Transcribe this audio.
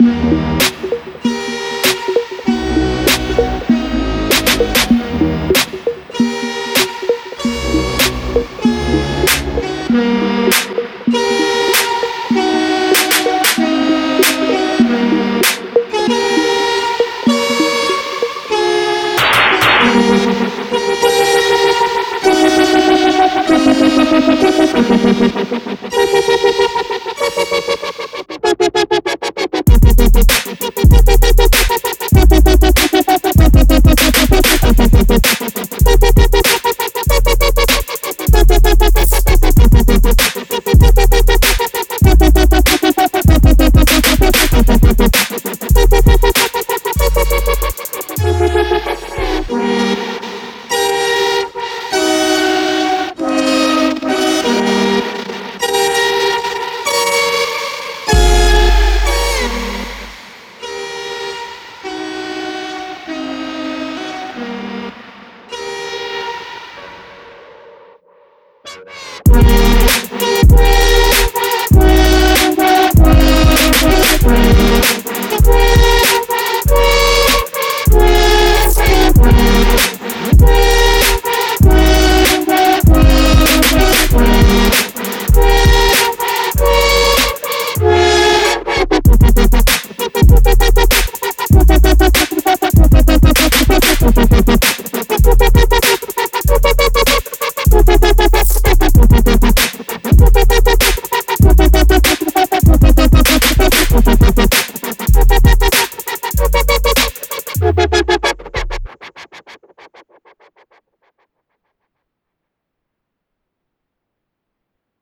Música Thank